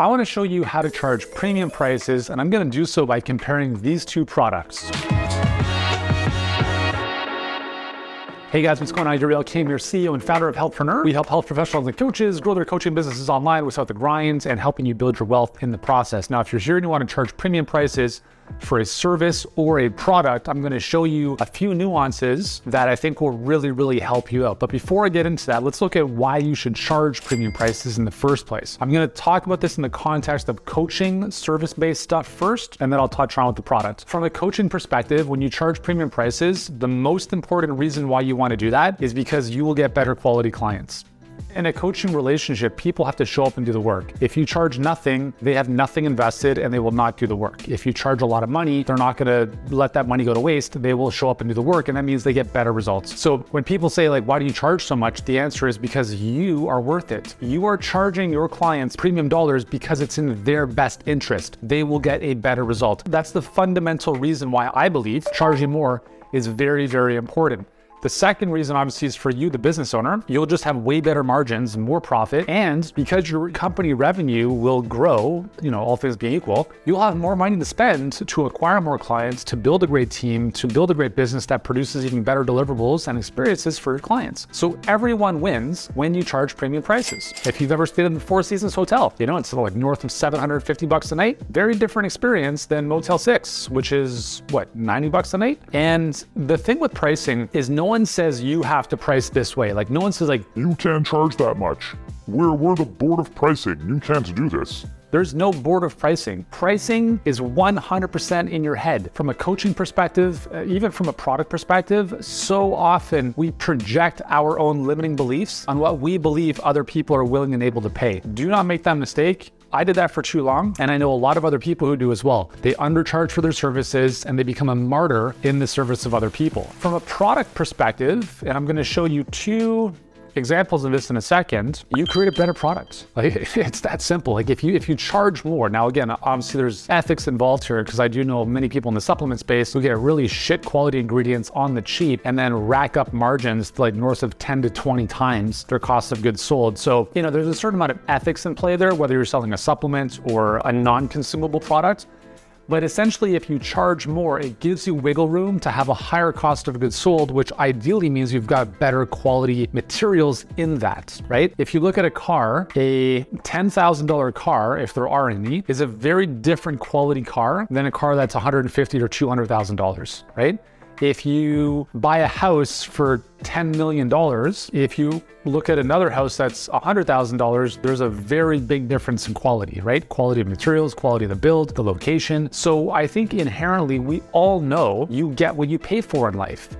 I want to show you how to charge premium prices, and I'm going to do so by comparing these two products. Hey guys, what's going on? Yuri Elkaim, your CEO and founder of Healthpreneur. We help health professionals and coaches grow their coaching businesses online without the grinds and helping you build your wealth in the process. Now, if you're here and you want to charge premium prices, for a service or a product, I'm going to show you a few nuances that I think will really, really help you out. But before I get into that, let's look at why you should charge premium prices in the first place. I'm going to talk about this in the context of coaching, service based stuff first, and then I'll touch on with the product. From a coaching perspective, when you charge premium prices, the most important reason why you want to do that is because you will get better quality clients. In a coaching relationship, people have to show up and do the work. If you charge nothing, they have nothing invested and they will not do the work. If you charge a lot of money, they're not going to let that money go to waste. They will show up and do the work, and that means they get better results. So when people say, like, why do you charge so much? The answer is because you are worth it. You are charging your clients premium dollars because it's in their best interest. They will get a better result. That's the fundamental reason why I believe charging more is very, very important. The second reason, obviously, is for you, the business owner. You'll just have way better margins, more profit, and because your company revenue will grow, you know, all things being equal, you'll have more money to spend to acquire more clients, to build a great team, to build a great business that produces even better deliverables and experiences for your clients. So everyone wins when you charge premium prices. If you've ever stayed in the Four Seasons Hotel, you know, it's like north of 750 bucks a night. Very different experience than Motel 6, which is what, 90 bucks a night? And the thing with pricing is no one says you have to price this way. Like no one says like You can't charge that much. We're, we're the board of pricing. You can't do this. there's no board of pricing. Pricing is 100% in your head. From a coaching perspective, uh, even from a product perspective, so often we project our own limiting beliefs on what we believe other people are willing and able to pay. Do not make that mistake. I did that for too long, and I know a lot of other people who do as well. They undercharge for their services and they become a martyr in the service of other people. From a product perspective, and I'm to show you two examples of this in a second. You create a better product. Like it's that simple. Like if you if you charge more now again obviously there's ethics involved here because i do know many people in the supplement space who get really shit quality ingredients on the cheap and then rack up margins to like north of 10 to 20 times their cost of goods sold. So you know there's a certain amount of ethics in play there whether you're selling a supplement or a non-consumable product but essentially, if you charge more, it gives you wiggle room to have a higher cost of goods sold, which ideally means you've got better quality materials in that, right? If you look at a car, a $10,000 car, if there are any, is a very different quality car than a car that's 150 or $200,000, right? If you buy a house for $10 million, if you look at another house that's $100,000, there's a very big difference in quality, right? Quality of materials, quality of the build, the location. So I think inherently we all know you get what you pay for in life.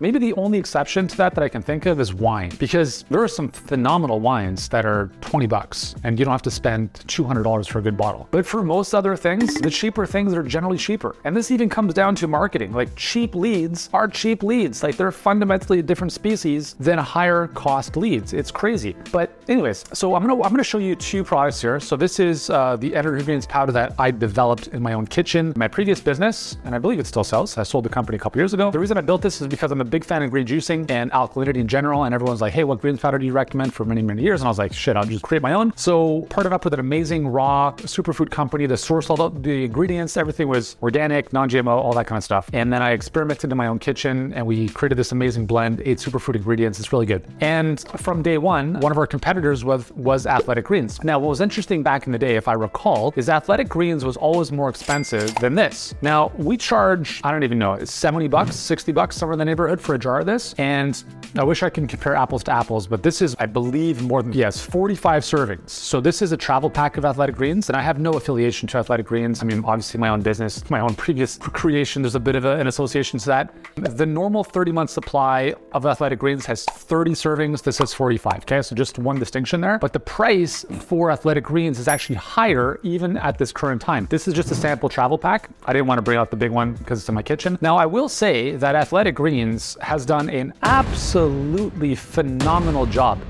Maybe the only exception to that that I can think of is wine, because there are some phenomenal wines that are 20 bucks and you don't have to spend $200 for a good bottle. But for most other things, the cheaper things are generally cheaper. And this even comes down to marketing. Like cheap leads are cheap leads. Like they're fundamentally a different species than higher cost leads. It's crazy. But anyways, so I'm gonna I'm gonna show you two products here. So this is uh, the Energy Ingredients powder that I developed in my own kitchen, my previous business, and I believe it still sells. I sold the company a couple years ago. The reason I built this is because I'm a big fan of green juicing and alkalinity in general. And everyone's like, hey, what green powder do you recommend for many, many years? And I was like, shit, I'll just create my own. So partnered up with an amazing raw superfood company that sourced all the ingredients. Everything was organic, non-GMO, all that kind of stuff. And then I experimented in my own kitchen and we created this amazing blend, eight superfood ingredients. It's really good. And from day one, one of our competitors was, was Athletic Greens. Now, what was interesting back in the day, if I recall, is Athletic Greens was always more expensive than this. Now, we charge, I don't even know, 70 bucks, 60 bucks, somewhere in the neighborhood for a jar of this. And I wish I can compare apples to apples, but this is, I believe, more than, yes, 45 servings. So this is a travel pack of Athletic Greens, and I have no affiliation to Athletic Greens. I mean, obviously, my own business, my own previous creation, there's a bit of a, an association to that. The normal 30 month supply of Athletic Greens has 30 servings. This has 45. Okay, so just one distinction there. But the price for Athletic Greens is actually higher even at this current time. This is just a sample travel pack. I didn't want to bring out the big one because it's in my kitchen. Now, I will say that Athletic Greens has done an absolutely phenomenal job.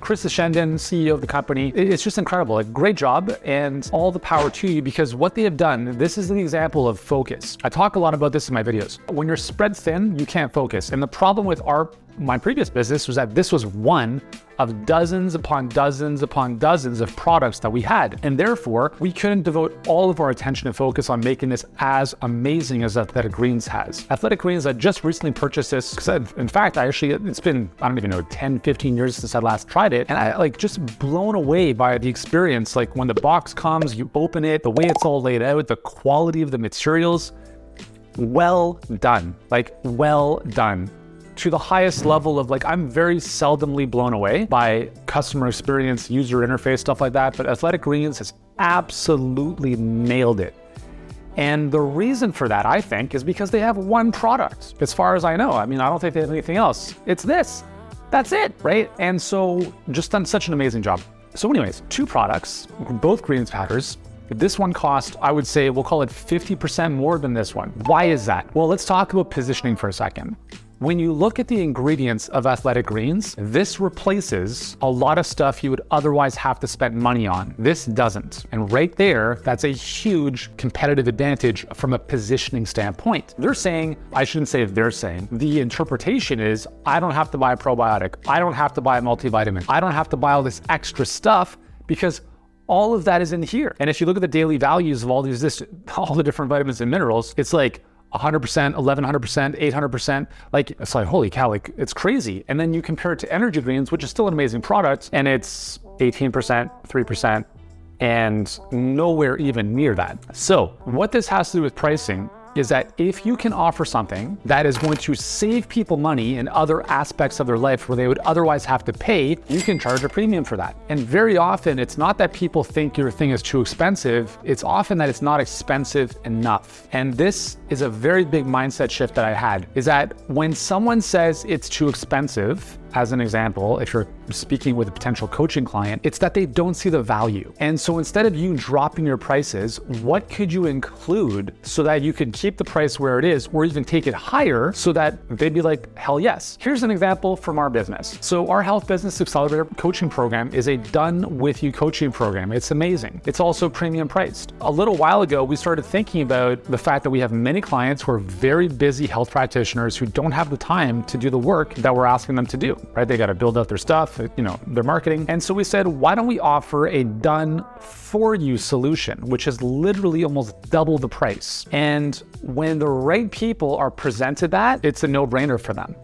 Chris Ashenden, CEO of the company, it's just incredible. A great job and all the power to you because what they have done, this is an example of focus. I talk a lot about this in my videos. When you're spread thin, you can't focus. And the problem with our my previous business was that this was one of dozens upon dozens upon dozens of products that we had. And therefore, we couldn't devote all of our attention and focus on making this as amazing as Athletic Greens has. Athletic Greens, I just recently purchased this. In fact, I actually, it's been, I don't even know, 10, 15 years since I last tried it. And I like just blown away by the experience. Like when the box comes, you open it, the way it's all laid out, the quality of the materials. Well done. Like, well done to the highest level of like I'm very seldomly blown away by customer experience, user interface, stuff like that. But Athletic Greens has absolutely nailed it. And the reason for that, I think, is because they have one product, as far as I know. I mean, I don't think they have anything else. It's this. That's it, right? And so just done such an amazing job. So, anyways, two products, both greens powders. This one cost, I would say, we'll call it 50% more than this one. Why is that? Well, let's talk about positioning for a second. When you look at the ingredients of athletic greens, this replaces a lot of stuff you would otherwise have to spend money on. This doesn't. And right there, that's a huge competitive advantage from a positioning standpoint. They're saying, I shouldn't say they're saying, the interpretation is I don't have to buy a probiotic, I don't have to buy a multivitamin, I don't have to buy all this extra stuff because all of that is in here. And if you look at the daily values of all these this, all the different vitamins and minerals, it's like 100%, 1100%, 800%. Like, it's like, holy cow, like, it's crazy. And then you compare it to Energy Greens, which is still an amazing product, and it's 18%, 3%, and nowhere even near that. So, what this has to do with pricing is that if you can offer something that is going to save people money in other aspects of their life where they would otherwise have to pay, you can charge a premium for that. And very often, it's not that people think your thing is too expensive, it's often that it's not expensive enough. And this is a very big mindset shift that I had is that when someone says it's too expensive, as an example, if you're speaking with a potential coaching client, it's that they don't see the value. And so instead of you dropping your prices, what could you include so that you could keep the price where it is or even take it higher so that they'd be like, hell yes. Here's an example from our business. So our Health Business Accelerator coaching program is a done with you coaching program. It's amazing. It's also premium priced. A little while ago, we started thinking about the fact that we have many clients who are very busy health practitioners who don't have the time to do the work that we're asking them to do right? They got to build out their stuff, you know, their marketing. And so we said, why don't we offer a done for you solution, which is literally almost double the price? And when the right people are presented that, it's a no brainer for them.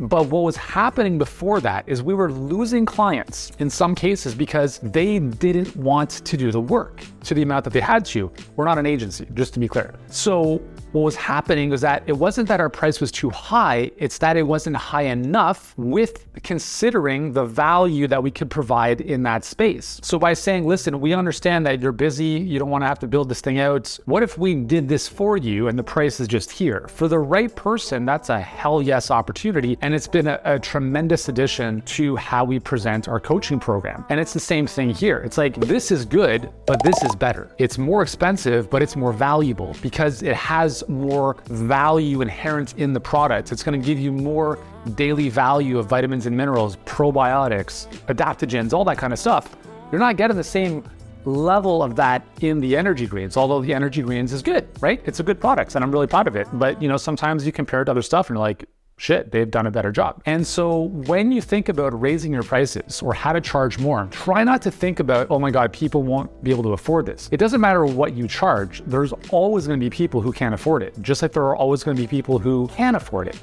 But what was happening before that is we were losing clients in some cases because they didn't want to do the work to the amount that they had to. We're not an agency, just to be clear. So what was happening was that it wasn't that our price was too high, it's that it wasn't high enough with considering the value that we could provide in that space. So by saying, listen, we understand that you're busy, you don't want to have to build this thing out. What if we did this for you and the price is just here? For the right person, that's a hell yes opportunity. And it's been a, a tremendous addition to how we present our coaching program. And it's the same thing here. It's like, this is good, but this is better. It's more expensive, but it's more valuable because it has more value inherent in the product. It's going to give you more daily value of vitamins and minerals, probiotics, adaptogens, all that kind of stuff. You're not getting the same level of that in the energy greens, although the energy greens is good, right? It's a good product and I'm really proud of it. But you know, sometimes you compare it to other stuff and you're like, shit, they've done a better job. And so when you think about raising your prices or how to charge more, try not to think about, oh my God, people won't be able to afford this. It doesn't matter what you charge, there's always going to be people who can't afford it, just like there are always going to be people who can afford it.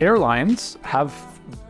Airlines have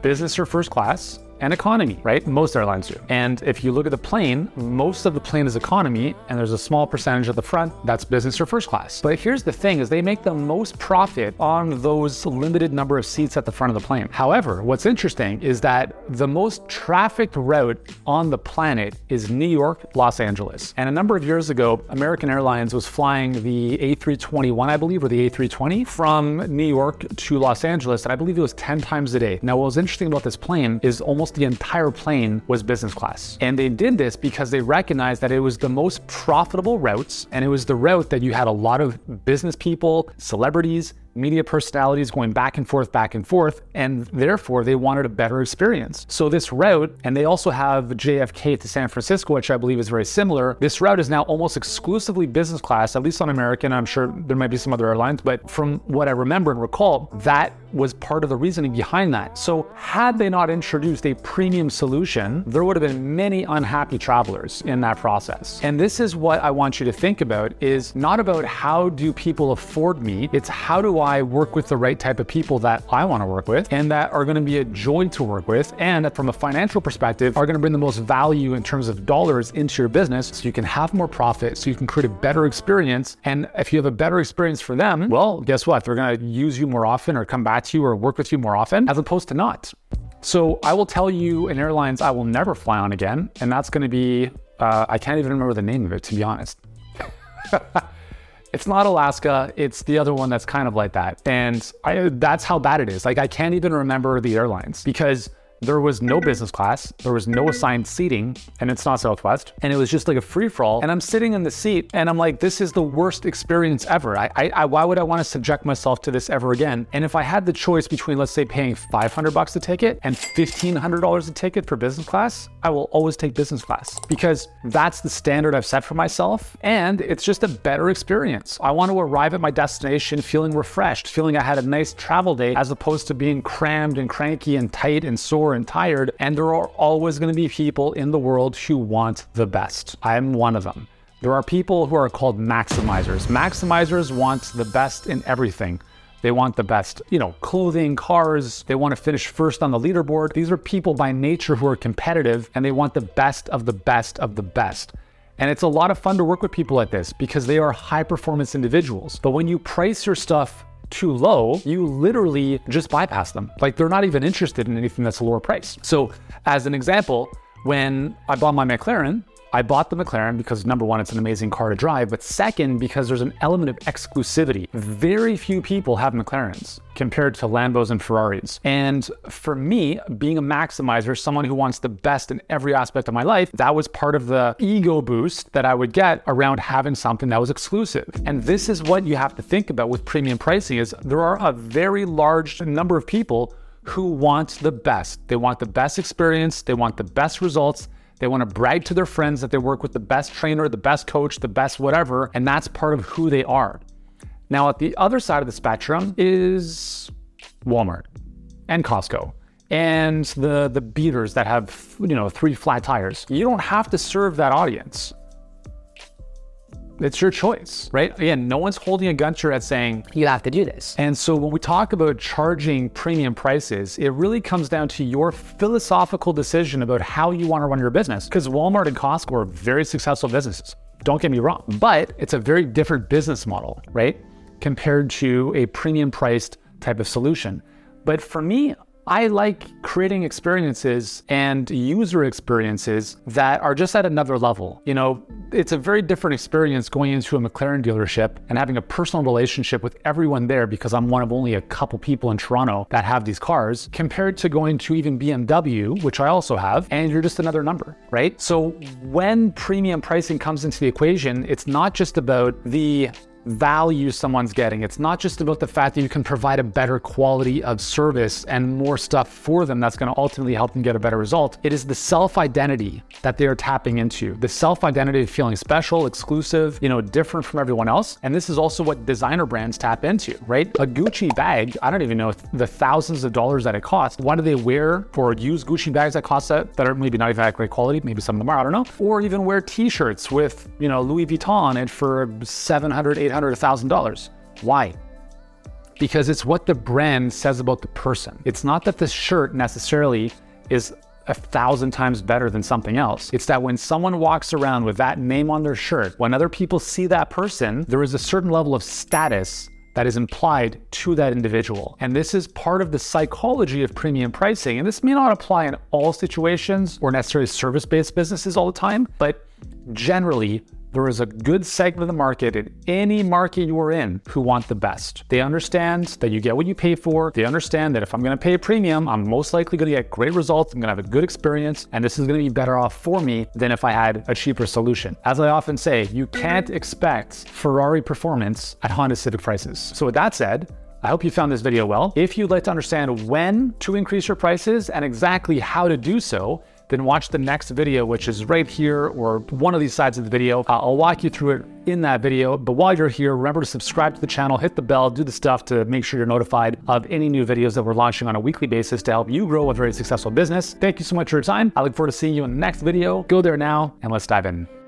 business or first class, and economy, right? Most airlines do. And if you look at the plane, most of the plane is economy, and there's a small percentage at the front that's business or first class. But here's the thing is they make the most profit on those limited number of seats at the front of the plane. However, what's interesting is that the most trafficked route on the planet is New York, Los Angeles. And a number of years ago, American Airlines was flying the A321, I believe, or the A320 from New York to Los Angeles, and I believe it was 10 times a day. Now, what was interesting about this plane is almost the entire plane was business class. And they did this because they recognized that it was the most profitable routes and it was the route that you had a lot of business people, celebrities, media personalities going back and forth, back and forth, and therefore they wanted a better experience. So this route, and they also have JFK to San Francisco, which I believe is very similar. This route is now almost exclusively business class, at least on American. I'm sure there might be some other airlines, but from what I remember and recall, that was part of the reasoning behind that. So, had they not introduced a premium solution, there would have been many unhappy travelers in that process. And this is what I want you to think about is not about how do people afford me, it's how do I work with the right type of people that I want to work with and that are going to be a joy to work with and from a financial perspective are going to bring the most value in terms of dollars into your business so you can have more profit, so you can create a better experience. And if you have a better experience for them, well, guess what? They're going to use you more often or come back you or work with you more often as opposed to not. So I will tell you in airlines I will never fly on again, and that's going to be uh, I can't even remember the name of it to be honest. it's not Alaska. It's the other one that's kind of like that, and I, that's how bad it is. Like I can't even remember the airlines because there was no business class, there was no assigned seating, and it's not Southwest. And it was just like a free for all. And I'm sitting in the seat and I'm like, this is the worst experience ever. I, I, I, why would I want to subject myself to this ever again? And if I had the choice between, let's say, paying 500 bucks a ticket and $1,500 a ticket for business class, I will always take business class because that's the standard I've set for myself. And it's just a better experience. I want to arrive at my destination feeling refreshed, feeling I had a nice travel day as opposed to being crammed and cranky and tight and sore and tired, and there are always going to be people in the world who want the best. I'm one of them. There are people who are called maximizers. Maximizers want the best in everything. They want the best, you know, clothing, cars. They want to finish first on the leaderboard. These are people by nature who are competitive and they want the best of the best of the best. And it's a lot of fun to work with people like this because they are high performance individuals. But when you price your stuff too low, you literally just bypass them. Like they're not even interested in anything that's a lower price. So, as an example, when I bought my McLaren, I bought the McLaren because number one, it's an amazing car to drive, but second, because there's an element of exclusivity. Very few people have McLarens compared to Lambos and Ferraris. And for me, being a maximizer, someone who wants the best in every aspect of my life, that was part of the ego boost that I would get around having something that was exclusive. And this is what you have to think about with premium pricing is there are a very large number of people who want the best. They want the best experience, they want the best results, they want to brag to their friends that they work with the best trainer, the best coach, the best whatever, and that's part of who they are. Now, at the other side of the spectrum is Walmart and Costco and the the beaters that have you know three flat tires. You don't have to serve that audience. It's your choice, right? Again, no one's holding a gun to your head saying, you have to do this. And so when we talk about charging premium prices, it really comes down to your philosophical decision about how you want to run your business. Because Walmart and Costco are very successful businesses. Don't get me wrong, but it's a very different business model, right? Compared to a premium priced type of solution. But for me, I like creating experiences and user experiences that are just at another level. You know, it's a very different experience going into a McLaren dealership and having a personal relationship with everyone there because I'm one of only a couple people in Toronto that have these cars compared to going to even BMW, which I also have, and you're just another number, right? So when premium pricing comes into the equation, it's not just about the value someone's getting. It's not just about the fact that you can provide a better quality of service and more stuff for them that's going to ultimately help them get a better result. It is the self identity that they are tapping into, the self identity of feeling special, exclusive, you know, different from everyone else. And this is also what designer brands tap into, right? A Gucci bag, I don't even know the thousands of dollars that it costs. Why do they wear or use Gucci bags that cost that, that are maybe not even that great quality? Maybe some of them are, I don't know. Or even wear t shirts with, you know, Louis Vuitton and for 700, 800 $100,000. Why? Because it's what the brand says about the person. It's not that the shirt necessarily is a thousand times better than something else. It's that when someone walks around with that name on their shirt, when other people see that person, there is a certain level of status that is implied to that individual. And this is part of the psychology of premium pricing. And this may not apply in all situations or necessarily service based businesses all the time, but generally, there is a good segment of the market in any market you are in who want the best. They understand that you get what you pay for. They understand that if I'm going to pay a premium, I'm most likely going to get great results. I'm going to have a good experience, and this is going to be better off for me than if I had a cheaper solution. As I often say, you can't expect Ferrari performance at Honda Civic prices. So, with that said, I hope you found this video well. If you'd like to understand when to increase your prices and exactly how to do so, then watch the next video, which is right here or one of these sides of the video. Uh, I'll walk you through it in that video. But while you're here, remember to subscribe to the channel, hit the bell, do the stuff to make sure you're notified of any new videos that we're launching on a weekly basis to help you grow a very successful business. Thank you so much for your time. I look forward to seeing you in the next video. Go there now and let's dive in.